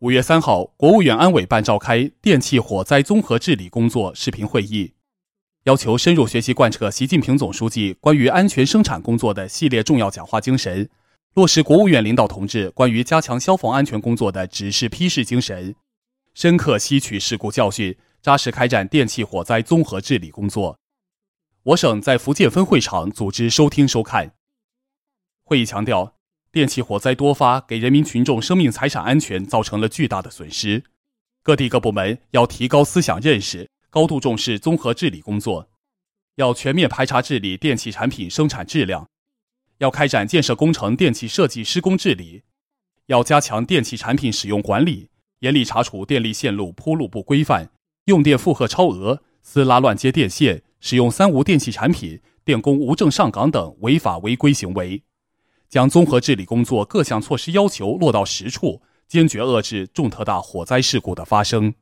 五月三号，国务院安委办召开电气火灾综合治理工作视频会议，要求深入学习贯彻习近平总书记关于安全生产工作的系列重要讲话精神，落实国务院领导同志关于加强消防安全工作的指示批示精神，深刻吸取事故教训，扎实开展电气火灾综合治理工作。我省在福建分会场组织收听收看。会议强调。电气火灾多发，给人民群众生命财产安全造成了巨大的损失。各地各部门要提高思想认识，高度重视综合治理工作，要全面排查治理电气产品生产质量，要开展建设工程电气设计施工治理，要加强电气产品使用管理，严厉查处电力线路铺路不规范、用电负荷超额、私拉乱接电线、使用三无电气产品、电工无证上岗等违法违规行为。将综合治理工作各项措施要求落到实处，坚决遏制重特大火灾事故的发生。